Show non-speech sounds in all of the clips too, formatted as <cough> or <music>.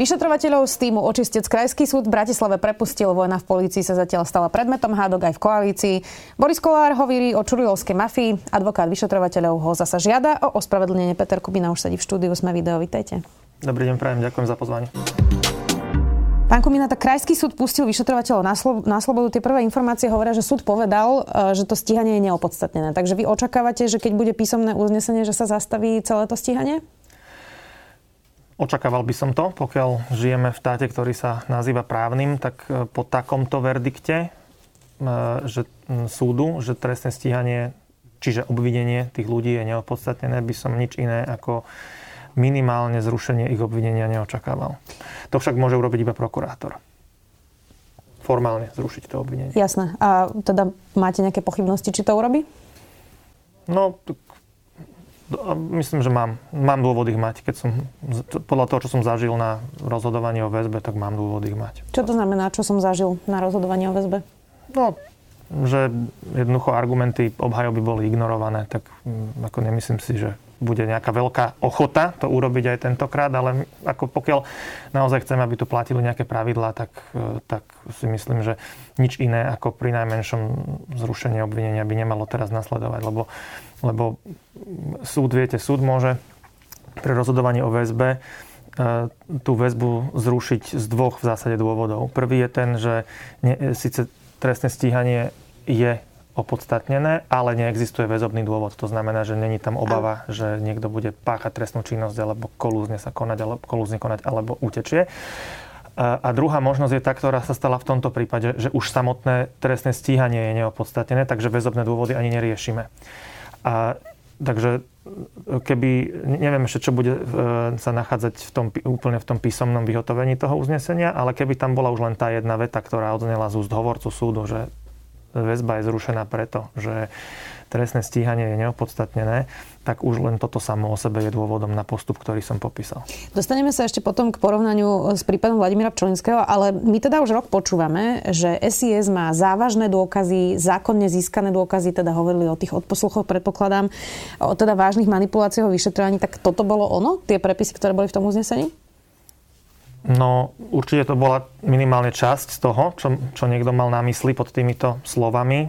Vyšetrovateľov z týmu Očistec Krajský súd v Bratislave prepustil. Vojna v polícii sa zatiaľ stala predmetom hádok aj v koalícii. Boris Kolár hovorí o čurilovskej mafii. Advokát vyšetrovateľov ho zasa žiada o ospravedlnenie. Peter Kubina už sedí v štúdiu. Sme video. Vítajte. Dobrý deň, prajem. Ďakujem za pozvanie. Pán Kumina, tak Krajský súd pustil vyšetrovateľov na, slo- na slobodu. Tie prvé informácie hovoria, že súd povedal, e, že to stíhanie je neopodstatnené. Takže vy očakávate, že keď bude písomné uznesenie, že sa zastaví celé to stíhanie? Očakával by som to, pokiaľ žijeme v štáte, ktorý sa nazýva právnym, tak e, po takomto verdikte e, že súdu, že trestné stíhanie, čiže obvinenie tých ľudí je neopodstatnené, by som nič iné ako minimálne zrušenie ich obvinenia neočakával. To však môže urobiť iba prokurátor. Formálne zrušiť to obvinenie. Jasné. A teda máte nejaké pochybnosti, či to urobí? No, Myslím, že mám, mám dôvod ich mať. Keď som, podľa toho, čo som zažil na rozhodovaní o väzbe, tak mám dôvod ich mať. Čo to znamená, čo som zažil na rozhodovaní o väzbe? No, že jednoducho argumenty obhajoby boli ignorované, tak mm, ako nemyslím si, že bude nejaká veľká ochota to urobiť aj tentokrát, ale ako pokiaľ naozaj chceme, aby tu platili nejaké pravidlá, tak, e, tak si myslím, že nič iné ako pri najmenšom zrušenie obvinenia by nemalo teraz nasledovať, lebo, lebo súd, viete, súd môže pri rozhodovaní o väzbe e, tú väzbu zrušiť z dvoch v zásade dôvodov. Prvý je ten, že ne, síce trestné stíhanie je opodstatnené, ale neexistuje väzobný dôvod. To znamená, že není tam obava, a... že niekto bude páchať trestnú činnosť alebo kolúzne sa konať, alebo kolúzne konať, alebo utečie. A druhá možnosť je tá, ktorá sa stala v tomto prípade, že už samotné trestné stíhanie je neopodstatnené, takže väzobné dôvody ani neriešime. A, takže keby, neviem ešte, čo bude e, sa nachádzať v tom, úplne v tom písomnom vyhotovení toho uznesenia, ale keby tam bola už len tá jedna veta, ktorá odznela z úst hovorcu súdu, že väzba je zrušená preto, že trestné stíhanie je neopodstatnené, tak už len toto samo o sebe je dôvodom na postup, ktorý som popísal. Dostaneme sa ešte potom k porovnaniu s prípadom Vladimíra Pčolinského, ale my teda už rok počúvame, že SIS má závažné dôkazy, zákonne získané dôkazy, teda hovorili o tých odposluchoch, predpokladám, o teda vážnych manipuláciách o vyšetrovaní, tak toto bolo ono, tie prepisy, ktoré boli v tom uznesení? No určite to bola minimálne časť z toho, čo, čo niekto mal na mysli pod týmito slovami. E,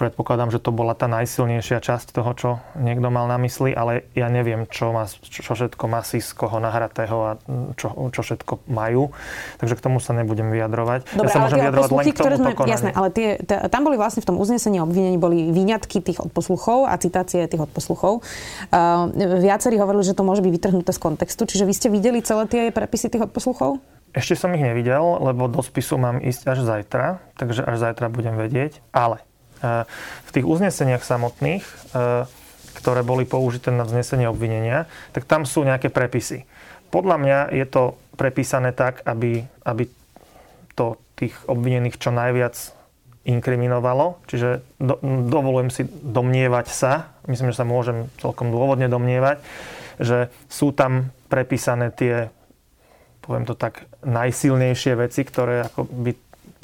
predpokladám, že to bola tá najsilnejšia časť toho, čo niekto mal na mysli, ale ja neviem, čo, má, čo všetko má z koho nahratého a čo, čo všetko majú. Takže k tomu sa nebudem vyjadrovať. Dobre, ja sa môžem vyjadrovať len k ktoré sme, jasné, ale tie, t- tam boli vlastne v tom uznesení obvinení boli výňatky tých odposluchov a citácie tých odposluchov. Uh, viacerí hovorili, že to môže byť vytrhnuté z kontextu. Čiže vy ste videli celé tie prepisy tých odposluchov? Ešte som ich nevidel, lebo do spisu mám ísť až zajtra, takže až zajtra budem vedieť. Ale e, v tých uzneseniach samotných, e, ktoré boli použité na vznesenie obvinenia, tak tam sú nejaké prepisy. Podľa mňa je to prepísané tak, aby, aby to tých obvinených čo najviac inkriminovalo. Čiže do, dovolujem si domnievať sa, myslím, že sa môžem celkom dôvodne domnievať, že sú tam prepísané tie poviem to tak, najsilnejšie veci, ktoré ako by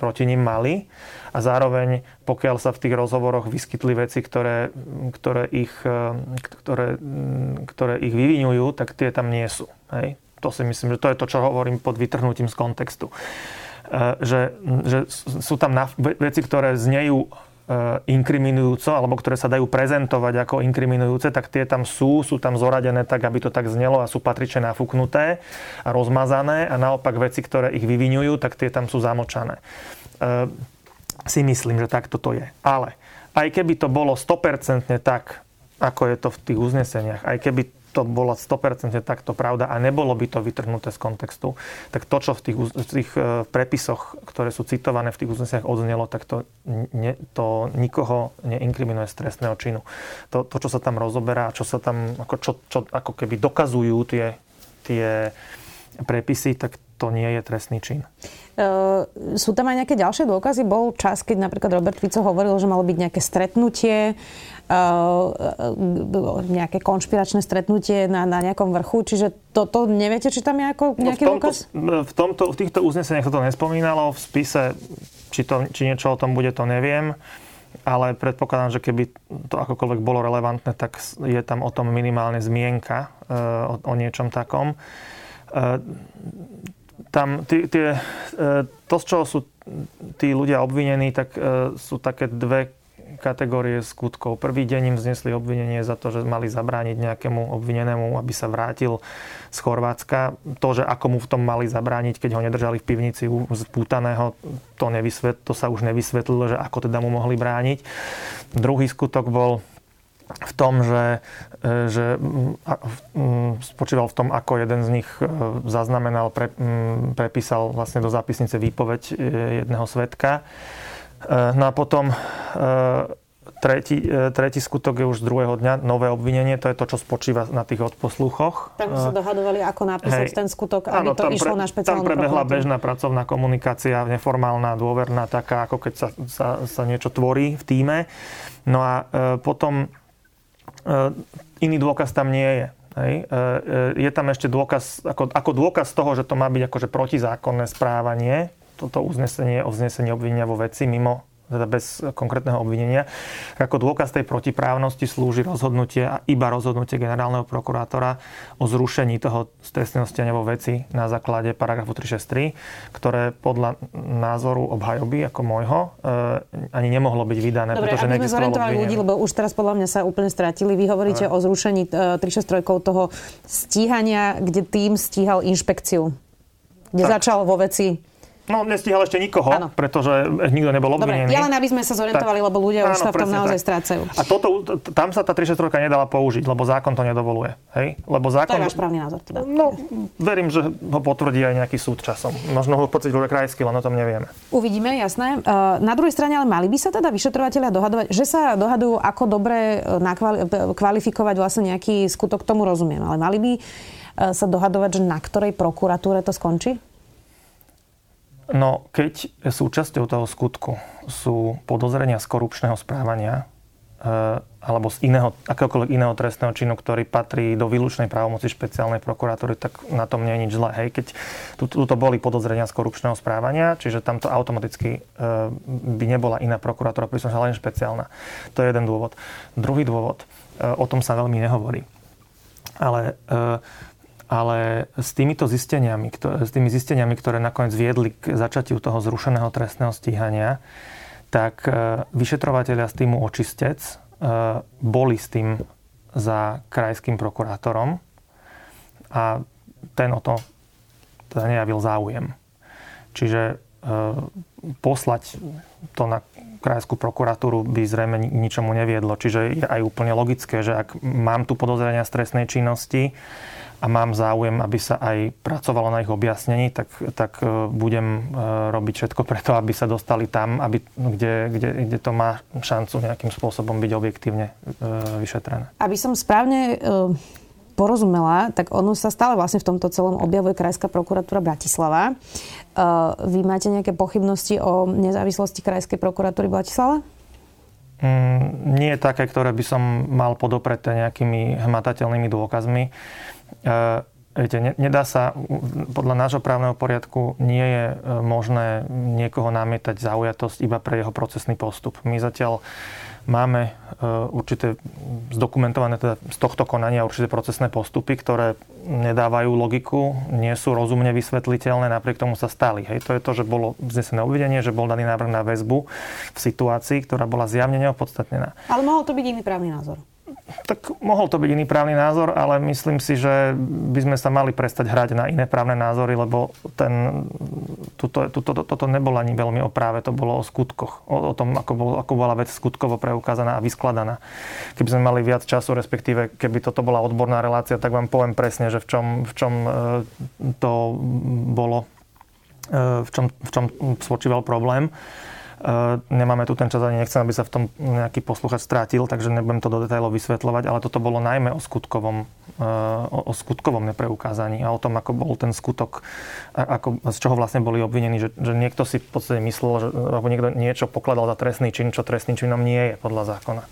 proti ním mali. A zároveň, pokiaľ sa v tých rozhovoroch vyskytli veci, ktoré, ktoré, ich, e, ktoré, ktoré ich vyvinujú, tak tie tam nie sú. Hej? To si myslím, že to je to, čo hovorím pod vytrhnutím z kontextu. E, že, že sú tam veci, ktoré znejú inkriminujúco, alebo ktoré sa dajú prezentovať ako inkriminujúce, tak tie tam sú, sú tam zoradené tak, aby to tak znelo a sú patrične nafúknuté a rozmazané a naopak veci, ktoré ich vyvinujú, tak tie tam sú zamočané. E, si myslím, že takto to je. Ale aj keby to bolo 100% tak, ako je to v tých uzneseniach, aj keby to bola 100% takto pravda a nebolo by to vytrhnuté z kontextu, tak to, čo v tých, v tých e, prepisoch, ktoré sú citované v tých uzneseniach odznelo, tak to, ne, to nikoho neinkriminuje z trestného činu. To, to, čo sa tam rozoberá, čo sa tam, ako, čo, čo, ako keby dokazujú tie, tie prepisy, tak to nie je trestný čin. Uh, sú tam aj nejaké ďalšie dôkazy? Bol čas, keď napríklad Robert Fico hovoril, že malo byť nejaké stretnutie, uh, nejaké konšpiračné stretnutie na, na nejakom vrchu, čiže toto to neviete, či tam je ako nejaký no v tomto, dôkaz? V, tomto, v týchto uzneseniach sa to nespomínalo, v spise, či, to, či niečo o tom bude, to neviem ale predpokladám, že keby to akokoľvek bolo relevantné, tak je tam o tom minimálne zmienka e, o, o niečom takom. E, tam tie, tie, e, to, z čoho sú tí ľudia obvinení, tak sú také dve kategórie skutkov. Prvý deň im znesli obvinenie za to, že mali zabrániť nejakému obvinenému, aby sa vrátil z Chorvátska. To, že ako mu v tom mali zabrániť, keď ho nedržali v pivnici spútaného, to, nevysvet, to sa už nevysvetlilo, že ako teda mu mohli brániť. Druhý skutok bol v tom, že, e, že spočíval v tom, ako jeden z nich e, zaznamenal, pre, prepísal vlastne do zápisnice výpoveď e, jedného svetka Eh, no a potom Tretí, tretí skutok je už z druhého dňa, nové obvinenie, to je to, čo spočíva na tých odposluchoch. Tak sa dohadovali, ako napísať Hej. ten skutok, aby áno, to išlo pre, na špeciálnu Tam prebehla bežná pracovná komunikácia, neformálna, dôverná, taká, ako keď sa, sa, sa niečo tvorí v týme. No a e, potom e, iný dôkaz tam nie je. Hej. E, je tam ešte dôkaz, ako, ako dôkaz toho, že to má byť akože protizákonné správanie, toto uznesenie o vznesení obvinenia vo veci mimo teda bez konkrétneho obvinenia. Ako dôkaz tej protiprávnosti slúži rozhodnutie a iba rozhodnutie generálneho prokurátora o zrušení toho stresného stiania vo veci na základe paragrafu 363, ktoré podľa názoru obhajoby ako môjho e, ani nemohlo byť vydané, Dobre, pretože sme zorientovali ľudí, lebo už teraz podľa mňa sa úplne stratili. Vy hovoríte Dobre. o zrušení e, 363 toho stíhania, kde tým stíhal inšpekciu. Kde tak. začal vo veci No, nestíhal ešte nikoho, ano. pretože nikto nebol obvinený. Dobre, ja len aby sme sa zorientovali, tak, lebo ľudia áno, už sa v tom naozaj tak. strácajú. A toto, tam sa tá 363 nedala použiť, lebo zákon to nedovoluje. Hej? Lebo zákon, to je váš právny názor teda. No, verím, že ho potvrdí aj nejaký súd časom. Možno ho pocit krajský, len o tom nevieme. Uvidíme, jasné. E, na druhej strane ale mali by sa teda vyšetrovateľia dohadovať, že sa dohadujú, ako dobre e, kvalifikovať vlastne nejaký skutok, tomu rozumiem. Ale mali by e, sa dohadovať, že na ktorej prokuratúre to skončí? No, keď súčasťou toho skutku sú podozrenia z korupčného správania e, alebo z iného, akéhokoľvek iného trestného činu, ktorý patrí do výlučnej právomoci špeciálnej prokuratúry, tak na tom nie je nič zlé. Hej, keď tu, to boli podozrenia z korupčného správania, čiže tamto automaticky e, by nebola iná prokuratúra, príslušná len špeciálna. To je jeden dôvod. Druhý dôvod, e, o tom sa veľmi nehovorí. Ale ale s týmito zisteniami, s tými zisteniami, ktoré nakoniec viedli k začatiu toho zrušeného trestného stíhania, tak e, vyšetrovateľia z týmu Očistec e, boli s tým za krajským prokurátorom a ten o to teda nejavil záujem. Čiže e, poslať to na krajskú prokuratúru by zrejme ničomu neviedlo. Čiže je aj úplne logické, že ak mám tu podozrenia z trestnej činnosti, a mám záujem, aby sa aj pracovalo na ich objasnení, tak, tak e, budem e, robiť všetko preto, aby sa dostali tam, aby, kde, kde, kde to má šancu nejakým spôsobom byť objektívne e, vyšetrené. Aby som správne porozumela, tak ono sa stále vlastne v tomto celom objavuje Krajská prokuratúra Bratislava. Vy máte nejaké pochybnosti o nezávislosti Krajskej prokuratúry Bratislava? Mm, nie také, ktoré by som mal podopreté nejakými hmatateľnými dôkazmi. Viete, nedá sa, podľa nášho právneho poriadku nie je e, možné niekoho namietať zaujatosť iba pre jeho procesný postup. My zatiaľ máme e, určité zdokumentované teda z tohto konania určité procesné postupy, ktoré nedávajú logiku, nie sú rozumne vysvetliteľné, napriek tomu sa stali. Hej, to je to, že bolo vznesené obvidenie, že bol daný návrh na väzbu v situácii, ktorá bola zjavne neopodstatnená. Ale mohol to byť iný právny názor tak mohol to byť iný právny názor, ale myslím si, že by sme sa mali prestať hrať na iné právne názory, lebo ten, tuto, tuto, to, toto nebolo ani veľmi o práve, to bolo o skutkoch. O, o tom, ako, bol, ako bola vec skutkovo preukázaná a vyskladaná. Keby sme mali viac času, respektíve keby toto bola odborná relácia, tak vám poviem presne, že v čom, v čom e, to bolo, e, v čom, v čom spočíval problém. Nemáme tu ten čas ani nechcem, aby sa v tom nejaký posluchač strátil, takže nebudem to do detailov vysvetľovať, ale toto bolo najmä o skutkovom, o, o skutkovom nepreukázaní a o tom, ako bol ten skutok, ako, z čoho vlastne boli obvinení, že, že niekto si v podstate myslel, že alebo niekto niečo pokladal za trestný čin, čo trestným činom nie je podľa zákona.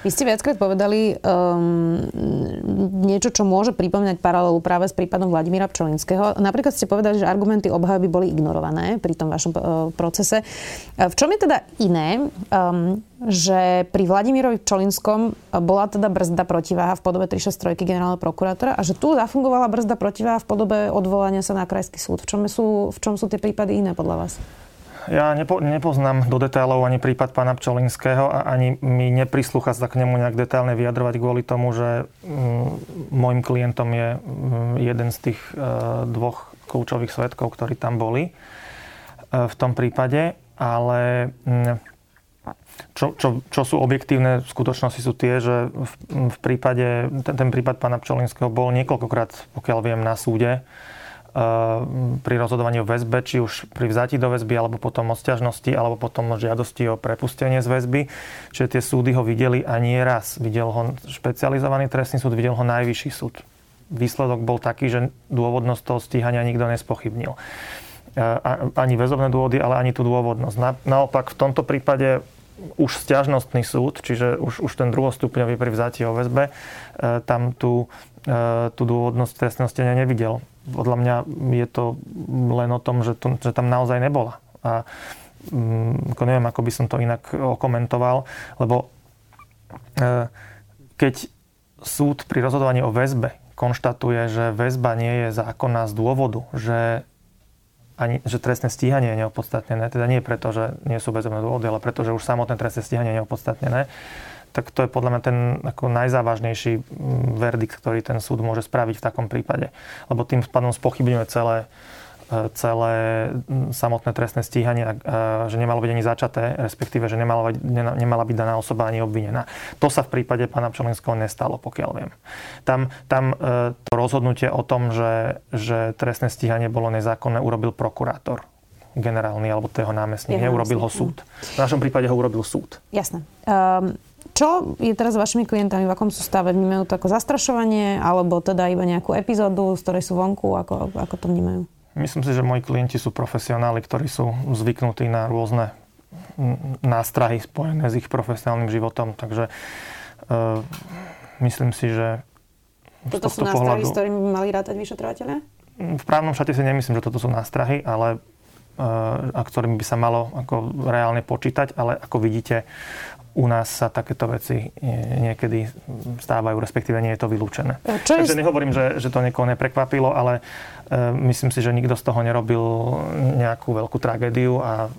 Vy ste viackrát povedali um, niečo, čo môže pripomínať paralelu práve s prípadom Vladimíra Pčolinského. Napríklad ste povedali, že argumenty obhajoby boli ignorované pri tom vašom uh, procese. V čom je teda iné, um, že pri Vladimírovi Pčolinskom bola teda brzda protiváha v podobe 363 generálneho prokurátora a že tu zafungovala brzda protiváha v podobe odvolania sa na krajský súd. V čom sú, v čom sú tie prípady iné podľa vás? Ja nepo, nepoznám do detailov ani prípad pána Pčolinského a ani mi neprislúcha sa k nemu nejak detailne vyjadrovať kvôli tomu, že mm, môjim klientom je mm, jeden z tých e, dvoch kľúčových svetkov, ktorí tam boli e, v tom prípade, ale mm, čo, čo, čo sú objektívne skutočnosti sú tie, že v, v prípade, ten, ten prípad pána Pčolinského bol niekoľkokrát, pokiaľ viem, na súde pri rozhodovaní o väzbe, či už pri vzati do väzby, alebo potom o sťažnosti, alebo potom o žiadosti o prepustenie z väzby. Čiže tie súdy ho videli a nie raz. Videl ho špecializovaný trestný súd, videl ho najvyšší súd. Výsledok bol taký, že dôvodnosť toho stíhania nikto nespochybnil. Ani väzobné dôvody, ale ani tú dôvodnosť. naopak v tomto prípade už stiažnostný súd, čiže už, už ten druhostupňový pri vzati o väzbe, e, tam tú, tú dôvodnosť trestného stíhania nevidel podľa mňa je to len o tom, že, to, že tam naozaj nebola. A um, ako neviem, ako by som to inak okomentoval, lebo e, keď súd pri rozhodovaní o väzbe konštatuje, že väzba nie je zákonná z dôvodu, že, ani, že trestné stíhanie je neopodstatnené, teda nie preto, že nie sú väzobné dôvody, ale preto, že už samotné trestné stíhanie je neopodstatnené, tak to je podľa mňa ten ako najzávažnejší verdikt, ktorý ten súd môže spraviť v takom prípade. Lebo tým pádom spochybňuje celé, e, celé samotné trestné stíhanie, že nemalo byť ani začaté, respektíve, že nemala, nemala byť daná osoba ani obvinená. To sa v prípade pána Pčolinského nestalo, pokiaľ viem. Tam, tam e, to rozhodnutie o tom, že, že trestné stíhanie bolo nezákonné, urobil prokurátor generálny alebo toho námestník. Neurobil ho súd. V našom prípade ho urobil súd. Jasné. Um, čo je teraz s vašimi klientami, v akom sú stave? Vnímajú to ako zastrašovanie, alebo teda iba nejakú epizódu, z ktorej sú vonku? Ako, ako to vnímajú? Myslím si, že moji klienti sú profesionáli, ktorí sú zvyknutí na rôzne nástrahy spojené s ich profesionálnym životom, takže uh, myslím si, že toto sú nástrahy, pohľadu, s ktorými by mali rátať vyšetrovateľe? V právnom šate si nemyslím, že toto sú nástrahy, ale a ktorými by sa malo ako reálne počítať, ale ako vidíte, u nás sa takéto veci niekedy stávajú, respektíve nie je to vylúčené. Čo Takže nehovorím, že, že to niekoho neprekvapilo, ale e, myslím si, že nikto z toho nerobil nejakú veľkú tragédiu a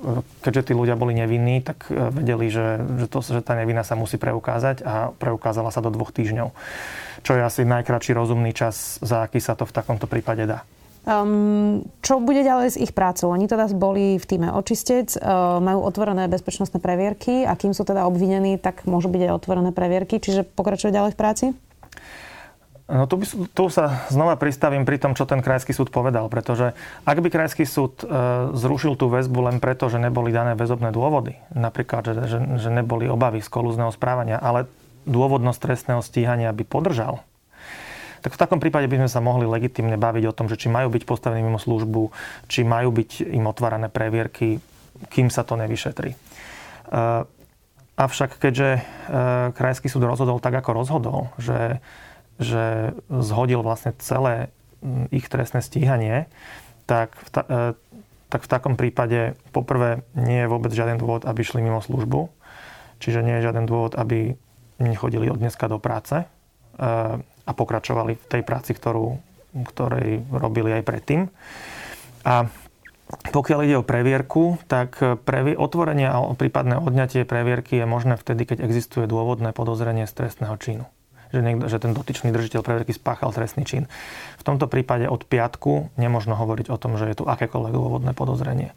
keďže tí ľudia boli nevinní, tak vedeli, že, že, to, že tá nevina sa musí preukázať a preukázala sa do dvoch týždňov. Čo je asi najkračší rozumný čas, za aký sa to v takomto prípade dá. Um, čo bude ďalej s ich prácou? Oni teda boli v týme očistec, uh, majú otvorené bezpečnostné previerky a kým sú teda obvinení, tak môžu byť aj otvorené previerky, čiže pokračuje ďalej v práci? No tu, by, tu sa znova pristavím pri tom, čo ten krajský súd povedal, pretože ak by krajský súd e, zrušil tú väzbu len preto, že neboli dané väzobné dôvody, napríklad, že, že, že neboli obavy z kolúzneho správania, ale dôvodnosť trestného stíhania by podržal, tak v takom prípade by sme sa mohli legitimne baviť o tom, že či majú byť postavení mimo službu, či majú byť im otvárané previerky, kým sa to nevyšetrí. Uh, avšak keďže uh, Krajský súd rozhodol tak, ako rozhodol, že, že zhodil vlastne celé ich trestné stíhanie, tak v, ta, uh, tak v takom prípade poprvé nie je vôbec žiaden dôvod, aby šli mimo službu. Čiže nie je žiaden dôvod, aby nechodili od dneska do práce a pokračovali v tej práci, ktorú, ktorej robili aj predtým. A pokiaľ ide o previerku, tak previe- otvorenie a prípadné odňatie previerky je možné vtedy, keď existuje dôvodné podozrenie z trestného činu. Že, niekto, že ten dotyčný držiteľ previerky spáchal trestný čin. V tomto prípade od piatku nemožno hovoriť o tom, že je tu akékoľvek dôvodné podozrenie.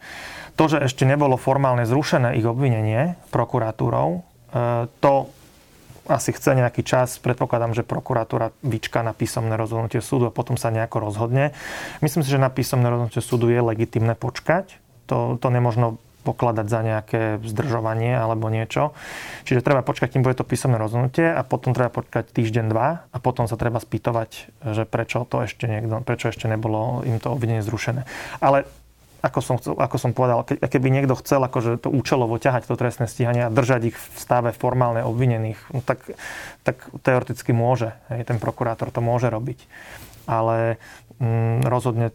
To, že ešte nebolo formálne zrušené ich obvinenie prokuratúrou, e, to asi chce nejaký čas. Predpokladám, že prokuratúra vyčká na písomné rozhodnutie súdu a potom sa nejako rozhodne. Myslím si, že na písomné rozhodnutie súdu je legitimné počkať. To, to nemožno pokladať za nejaké zdržovanie alebo niečo. Čiže treba počkať, kým bude to písomné rozhodnutie a potom treba počkať týždeň, dva a potom sa treba spýtovať, že prečo to ešte niekto, prečo ešte nebolo im to obvinenie zrušené. Ale ako som, chcel, ako som povedal, ke, keby niekto chcel akože to účelovo ťahať to trestné stíhanie a držať ich v stave formálne obvinených, no tak, tak teoreticky môže. Hej, ten prokurátor to môže robiť. Ale mm, rozhodne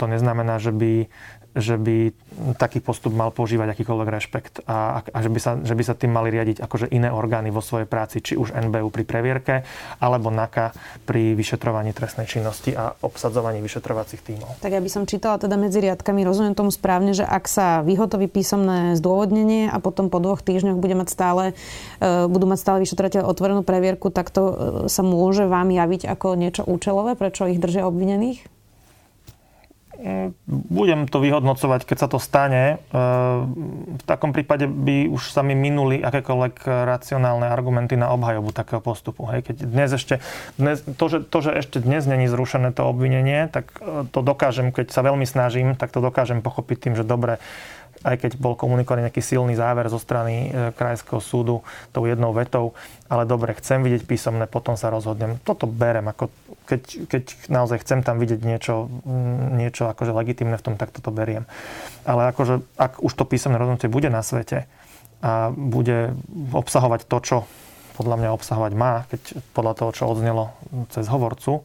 to neznamená, že by že by taký postup mal používať akýkoľvek rešpekt a, a že, by sa, že by sa tým mali riadiť akože iné orgány vo svojej práci, či už NBU pri previerke, alebo NAKA pri vyšetrovaní trestnej činnosti a obsadzovaní vyšetrovacích tímov. Tak ja by som čítala teda medzi riadkami, rozumiem tomu správne, že ak sa vyhotoví písomné zdôvodnenie a potom po dvoch týždňoch bude mať stále, e, budú mať stále vyšetrovateľ otvorenú previerku, tak to e, sa môže vám javiť ako niečo účelové, prečo ich držia obvinených? Budem to vyhodnocovať, keď sa to stane. E, v takom prípade by už sa mi minuli akékoľvek racionálne argumenty na obhajobu takého postupu. Hej. Keď dnes ešte, dnes, to, že, to, že ešte dnes není zrušené to obvinenie, tak e, to dokážem, keď sa veľmi snažím, tak to dokážem pochopiť tým, že dobre, aj keď bol komunikovaný nejaký silný záver zo strany e, Krajského súdu tou jednou vetou, ale dobre, chcem vidieť písomné, potom sa rozhodnem. Toto berem, ako keď, keď naozaj chcem tam vidieť niečo, mm, niečo akože legitimné v tom, tak toto beriem. Ale akože, ak už to písomné rozhodnutie bude na svete a bude obsahovať to, čo podľa mňa obsahovať má, keď podľa toho, čo odznelo cez hovorcu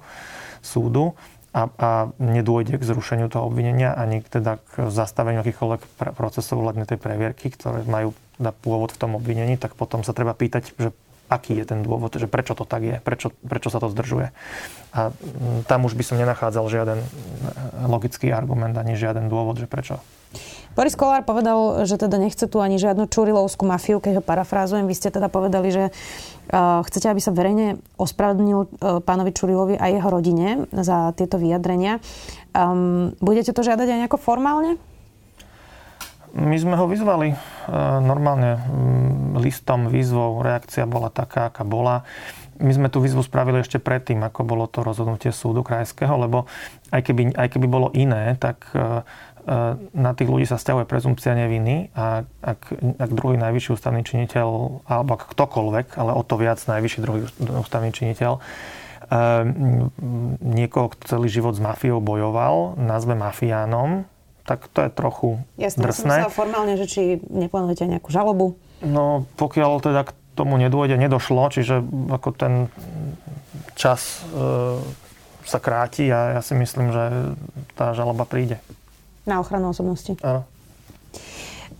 súdu, a, a nedôjde k zrušeniu toho obvinenia ani teda k zastaveniu akýchkoľvek procesov hľadne tej previerky, ktoré majú na pôvod v tom obvinení, tak potom sa treba pýtať, že aký je ten dôvod, že prečo to tak je, prečo, prečo sa to zdržuje. A tam už by som nenachádzal žiaden logický argument ani žiaden dôvod, že prečo Boris Kolár povedal, že teda nechce tu ani žiadnu čurilovskú mafiu, keď ho parafrázujem. Vy ste teda povedali, že chcete, aby sa verejne ospravedlnil uh, pánovi Čurilovi a jeho rodine za tieto vyjadrenia. Um, budete to žiadať aj nejako formálne? My sme ho vyzvali uh, normálne um, listom, výzvou. Reakcia bola taká, aká bola. My sme tú výzvu spravili ešte predtým, ako bolo to rozhodnutie súdu krajského, lebo aj keby, aj keby bolo iné, tak E, na tých ľudí sa stiahuje prezumpcia neviny a ak, ak druhý najvyšší ústavný činiteľ, alebo ak ktokoľvek, ale o to viac najvyšší druhý ústavný činiteľ, e, niekoho, kto celý život s mafiou bojoval, nazve mafiánom, tak to je trochu Jasne, drsné. Jasne, formálne, že či neplánujete nejakú žalobu? No, pokiaľ teda k tomu nedôjde, nedošlo, čiže ako ten čas e, sa kráti a ja si myslím, že tá žaloba príde. Na ochranu osobnosti. Áno.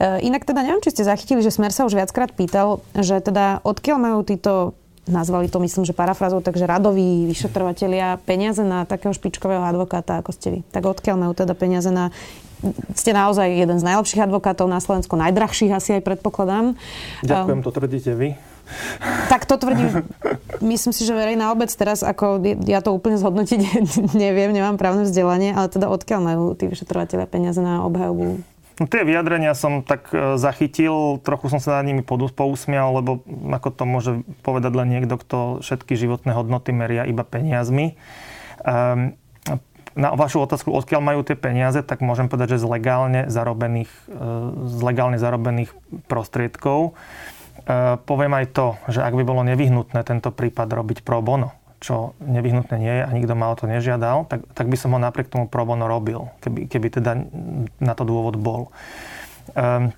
E, inak teda neviem, či ste zachytili, že Smer sa už viackrát pýtal, že teda odkiaľ majú títo nazvali to myslím, že parafrazou, takže radoví vyšetrovatelia peniaze na takého špičkového advokáta, ako ste vy. Tak odkiaľ majú teda peniaze na... Ste naozaj jeden z najlepších advokátov na Slovensku, najdrahších asi aj predpokladám. Ďakujem, to tvrdíte vy. Tak to tvrdím. Myslím si, že verejná obec teraz, ako ja to úplne zhodnotiť <laughs> neviem, nemám právne vzdelanie, ale teda odkiaľ majú tí vyšetrovateľia peniaze na obhajobu No, tie vyjadrenia som tak e, zachytil, trochu som sa nad nimi pousmial, lebo ako to môže povedať len niekto, kto všetky životné hodnoty meria iba peniazmi. Um, na vašu otázku, odkiaľ majú tie peniaze, tak môžem povedať, že z legálne zarobených, e, z legálne zarobených prostriedkov. E, poviem aj to, že ak by bolo nevyhnutné tento prípad robiť pro bono, čo nevyhnutné nie je a nikto ma o to nežiadal, tak, tak by som ho napriek tomu pro bono robil, keby, keby teda na to dôvod bol. Um,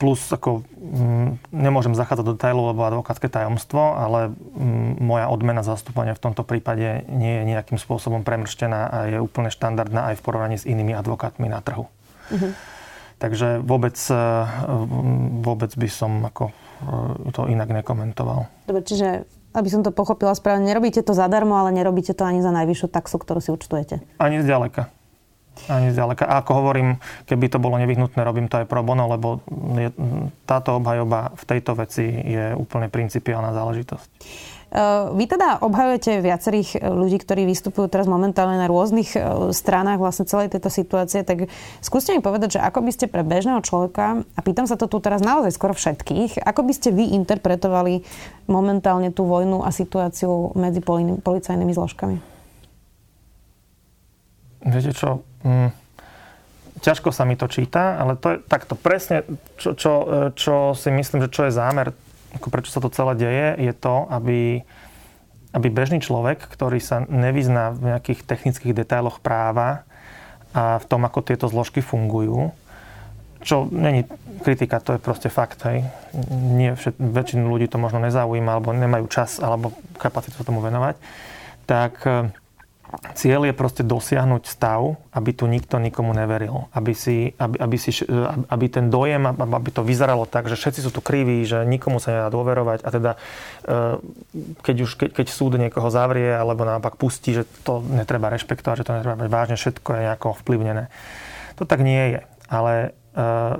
plus, ako, um, nemôžem zachádzať do detailov, lebo advokátske tajomstvo, ale um, moja odmena zastúpania v tomto prípade nie je nejakým spôsobom premrštená a je úplne štandardná aj v porovnaní s inými advokátmi na trhu. Uh-huh. Takže vôbec, e, vôbec by som ako e, to inak nekomentoval. Dobre, čiže aby som to pochopila správne, nerobíte to zadarmo, ale nerobíte to ani za najvyššiu taxu, ktorú si účtujete. Ani zďaleka. Ani zďaleka. A ako hovorím, keby to bolo nevyhnutné, robím to aj pro bono, lebo je, táto obhajoba v tejto veci je úplne principiálna záležitosť. Eh, vy teda obhajujete viacerých eh, ľudí, ktorí vystupujú teraz momentálne na rôznych eh, stranách vlastne celej tejto situácie, tak skúste mi povedať, že ako by ste pre bežného človeka, a pýtam sa to tu teraz naozaj skoro všetkých, ako by ste vy interpretovali momentálne tú vojnu a situáciu medzi policajnými zložkami? Viete čo? Mm ťažko sa mi to číta, ale to je takto presne, čo, čo, čo si myslím, že čo je zámer, ako prečo sa to celé deje, je to, aby, aby bežný človek, ktorý sa nevyzná v nejakých technických detailoch práva a v tom, ako tieto zložky fungujú, čo není kritika, to je proste fakt. Hej. Nie všet, väčšinu ľudí to možno nezaujíma, alebo nemajú čas, alebo kapacitu sa tomu venovať. Tak Cieľ je proste dosiahnuť stav, aby tu nikto nikomu neveril. Aby, si, aby, aby, si, aby ten dojem, aby to vyzeralo tak, že všetci sú tu kriví, že nikomu sa nedá dôverovať a teda e, keď, už, keď, keď súd niekoho zavrie alebo naopak pustí, že to netreba rešpektovať, že to netreba brať vážne, všetko je nejako ovplyvnené. To tak nie je. Ale e,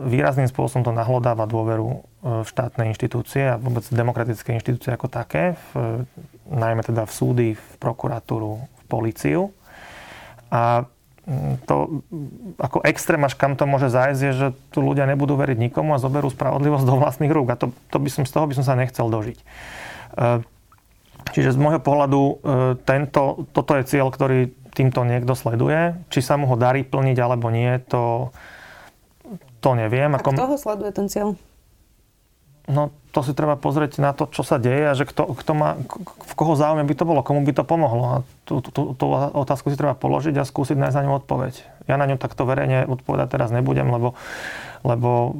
výrazným spôsobom to nahlodáva dôveru e, v štátne inštitúcie a vôbec demokratické inštitúcie ako také, v, najmä teda v súdy, v prokuratúru, policiu. A mm, to ako extrém, až kam to môže zájsť, je, že tu ľudia nebudú veriť nikomu a zoberú spravodlivosť do vlastných rúk. A to, to by som, z toho by som sa nechcel dožiť. E, čiže z môjho pohľadu e, tento, toto je cieľ, ktorý týmto niekto sleduje. Či sa mu ho darí plniť alebo nie, to, to neviem. A kto ho sleduje ten cieľ? No to si treba pozrieť na to, čo sa deje a že kto, kto má, v koho záujme by to bolo, komu by to pomohlo. A tú, tú, tú otázku si treba položiť a skúsiť nájsť na ňu odpoveď. Ja na ňu takto verejne odpovedať teraz nebudem, lebo, lebo e,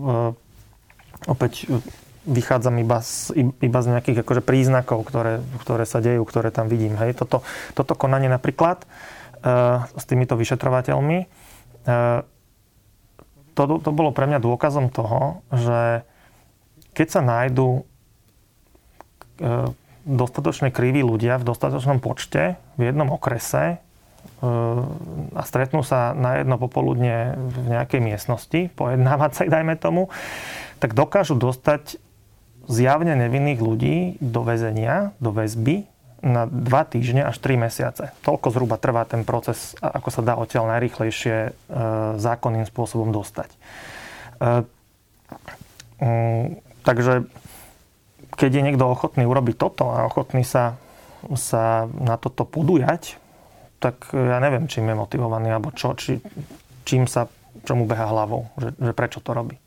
opäť vychádzam iba z, iba z nejakých akože príznakov, ktoré, ktoré sa dejú, ktoré tam vidím. Hej. Toto, toto konanie napríklad e, s týmito vyšetrovateľmi, e, to, to bolo pre mňa dôkazom toho, že keď sa nájdú e, dostatočne kriví ľudia v dostatočnom počte v jednom okrese e, a stretnú sa na jedno popoludne v nejakej miestnosti, pojednávať sa, <laughs> dajme tomu, tak dokážu dostať zjavne nevinných ľudí do väzenia, do väzby na dva týždne až tri mesiace. Toľko zhruba trvá ten proces, ako sa dá odtiaľ najrychlejšie e, zákonným spôsobom dostať. Takže keď je niekto ochotný urobiť toto a ochotný sa, sa na toto podujať, tak ja neviem, čím je motivovaný, alebo čo, či, čím sa, čomu beha hlavou, že, že prečo to robí.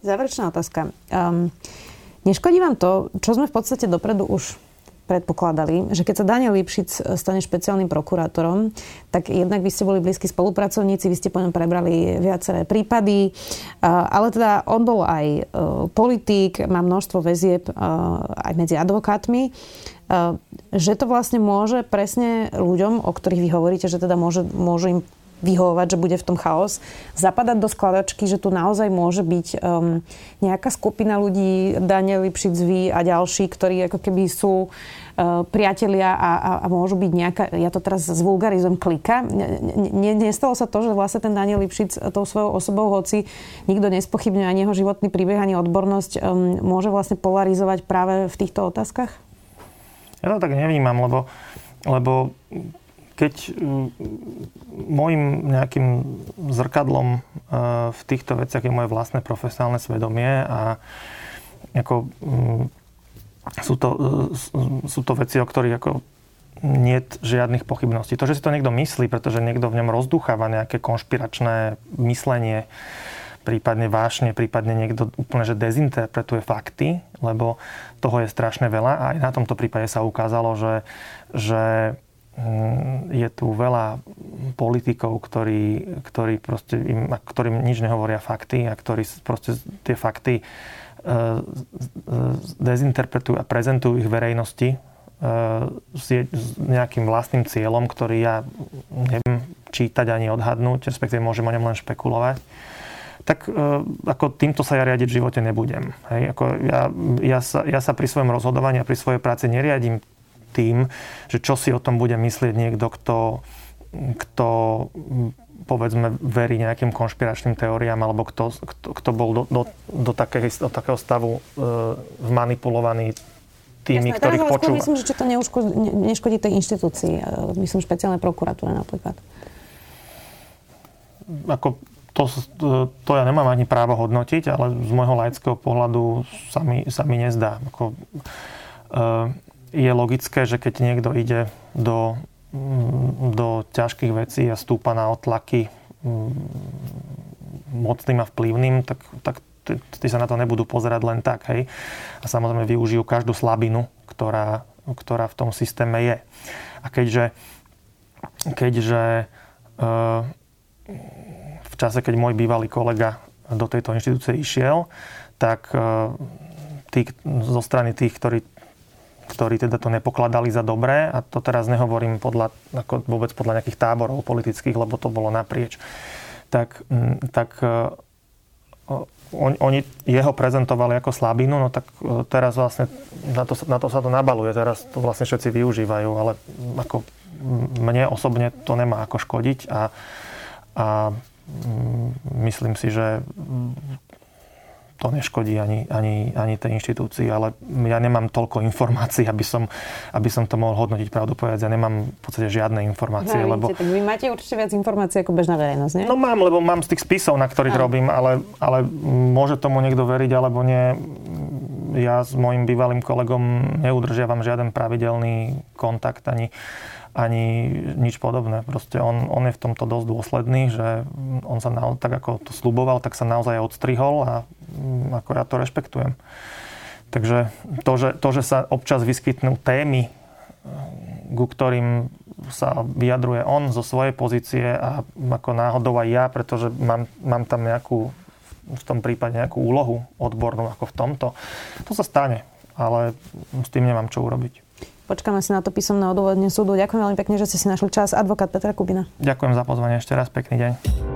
Záverečná otázka. Um, neškodí vám to, čo sme v podstate dopredu už predpokladali, že keď sa Daniel Lipšic stane špeciálnym prokurátorom, tak jednak vy ste boli blízki spolupracovníci, vy ste po ňom prebrali viaceré prípady, ale teda on bol aj e, politík, má množstvo väzieb e, aj medzi advokátmi, e, že to vlastne môže presne ľuďom, o ktorých vy hovoríte, že teda môže, môže im vyhovovať, že bude v tom chaos, zapadať do skladačky, že tu naozaj môže byť um, nejaká skupina ľudí, Daniel Lipšic, vy a ďalší, ktorí ako keby sú uh, priatelia a, a, a môžu byť nejaká, ja to teraz zvulgarizujem, klika. Ne, nestalo sa to, že vlastne ten Daniel Lipšic tou svojou osobou, hoci nikto nespochybňuje ani jeho životný príbeh, ani odbornosť, um, môže vlastne polarizovať práve v týchto otázkach? Ja to tak nevnímam, lebo, lebo keď mm, môjim nejakým zrkadlom e, v týchto veciach je moje vlastné profesionálne svedomie a ako, mm, sú, to, e, sú to veci, o ktorých ako nie žiadnych pochybností. To, že si to niekto myslí, pretože niekto v ňom rozducháva nejaké konšpiračné myslenie, prípadne vášne, prípadne niekto úplne že dezinterpretuje fakty, lebo toho je strašne veľa a aj na tomto prípade sa ukázalo, že, že je tu veľa politikov, ktorí, ktorí proste im, ktorým nič nehovoria fakty a ktorí proste tie fakty uh, dezinterpretujú a prezentujú ich verejnosti uh, s, nejakým vlastným cieľom, ktorý ja neviem čítať ani odhadnúť, respektíve môžem o ňom len špekulovať tak ako týmto sa ja riadiť v živote nebudem. Hej? Ako ja, ja, sa, ja sa pri svojom rozhodovaní a pri svojej práci neriadím tým, že čo si o tom bude myslieť niekto, kto, kto povedzme verí nejakým konšpiračným teóriám alebo kto, kto, kto bol do, do, do, takého, do takého stavu e, manipulovaný tými, Jasné, ktorých počúva. Myslím, že to neuškodí, neškodí tej inštitúcii. E, myslím špeciálne prokuratúre napríklad. Ako to, to ja nemám ani právo hodnotiť, ale z môjho laického pohľadu sa mi, sa mi nezdá. Ako, uh, je logické, že keď niekto ide do, do ťažkých vecí a stúpa na otlaky mocným a vplyvným, tak, tak tí sa na to nebudú pozerať len tak, hej. A samozrejme využijú každú slabinu, ktorá, ktorá v tom systéme je. A keďže, keďže v čase, keď môj bývalý kolega do tejto inštitúcie išiel, tak tí, zo strany tých, ktorí ktorí teda to nepokladali za dobré a to teraz nehovorím podľa, ako vôbec podľa nejakých táborov politických, lebo to bolo naprieč, tak, tak on, oni jeho prezentovali ako slabinu, no tak e, teraz vlastne na to, na to sa to nabaluje, teraz to vlastne všetci využívajú, ale ako mne osobne to nemá ako škodiť a, a myslím si, že to neškodí ani, ani, ani tej inštitúcii, ale ja nemám toľko informácií, aby som, aby som to mohol hodnotiť pravdu povedať. Ja nemám v podstate žiadne informácie. No, lebo... tak vy máte určite viac informácií ako bežná verejnosť, nie? No mám, lebo mám z tých spisov, na ktorých Aj. robím, ale, ale môže tomu niekto veriť alebo nie. Ja s mojim bývalým kolegom neudržiavam žiaden pravidelný kontakt ani ani nič podobné. Proste on, on je v tomto dosť dôsledný, že on sa na, tak ako to sluboval, tak sa naozaj odstrihol a ako ja to rešpektujem. Takže to, že, to, že sa občas vyskytnú témy, ku ktorým sa vyjadruje on zo svojej pozície a ako náhodou aj ja, pretože mám, mám tam nejakú v tom prípade nejakú úlohu odbornú ako v tomto. To sa stane, ale s tým nemám čo urobiť. Počkáme si na to písomné odôvodnenie súdu. Ďakujem veľmi pekne, že ste si našli čas. Advokát Petra Kubina. Ďakujem za pozvanie ešte raz. Pekný deň.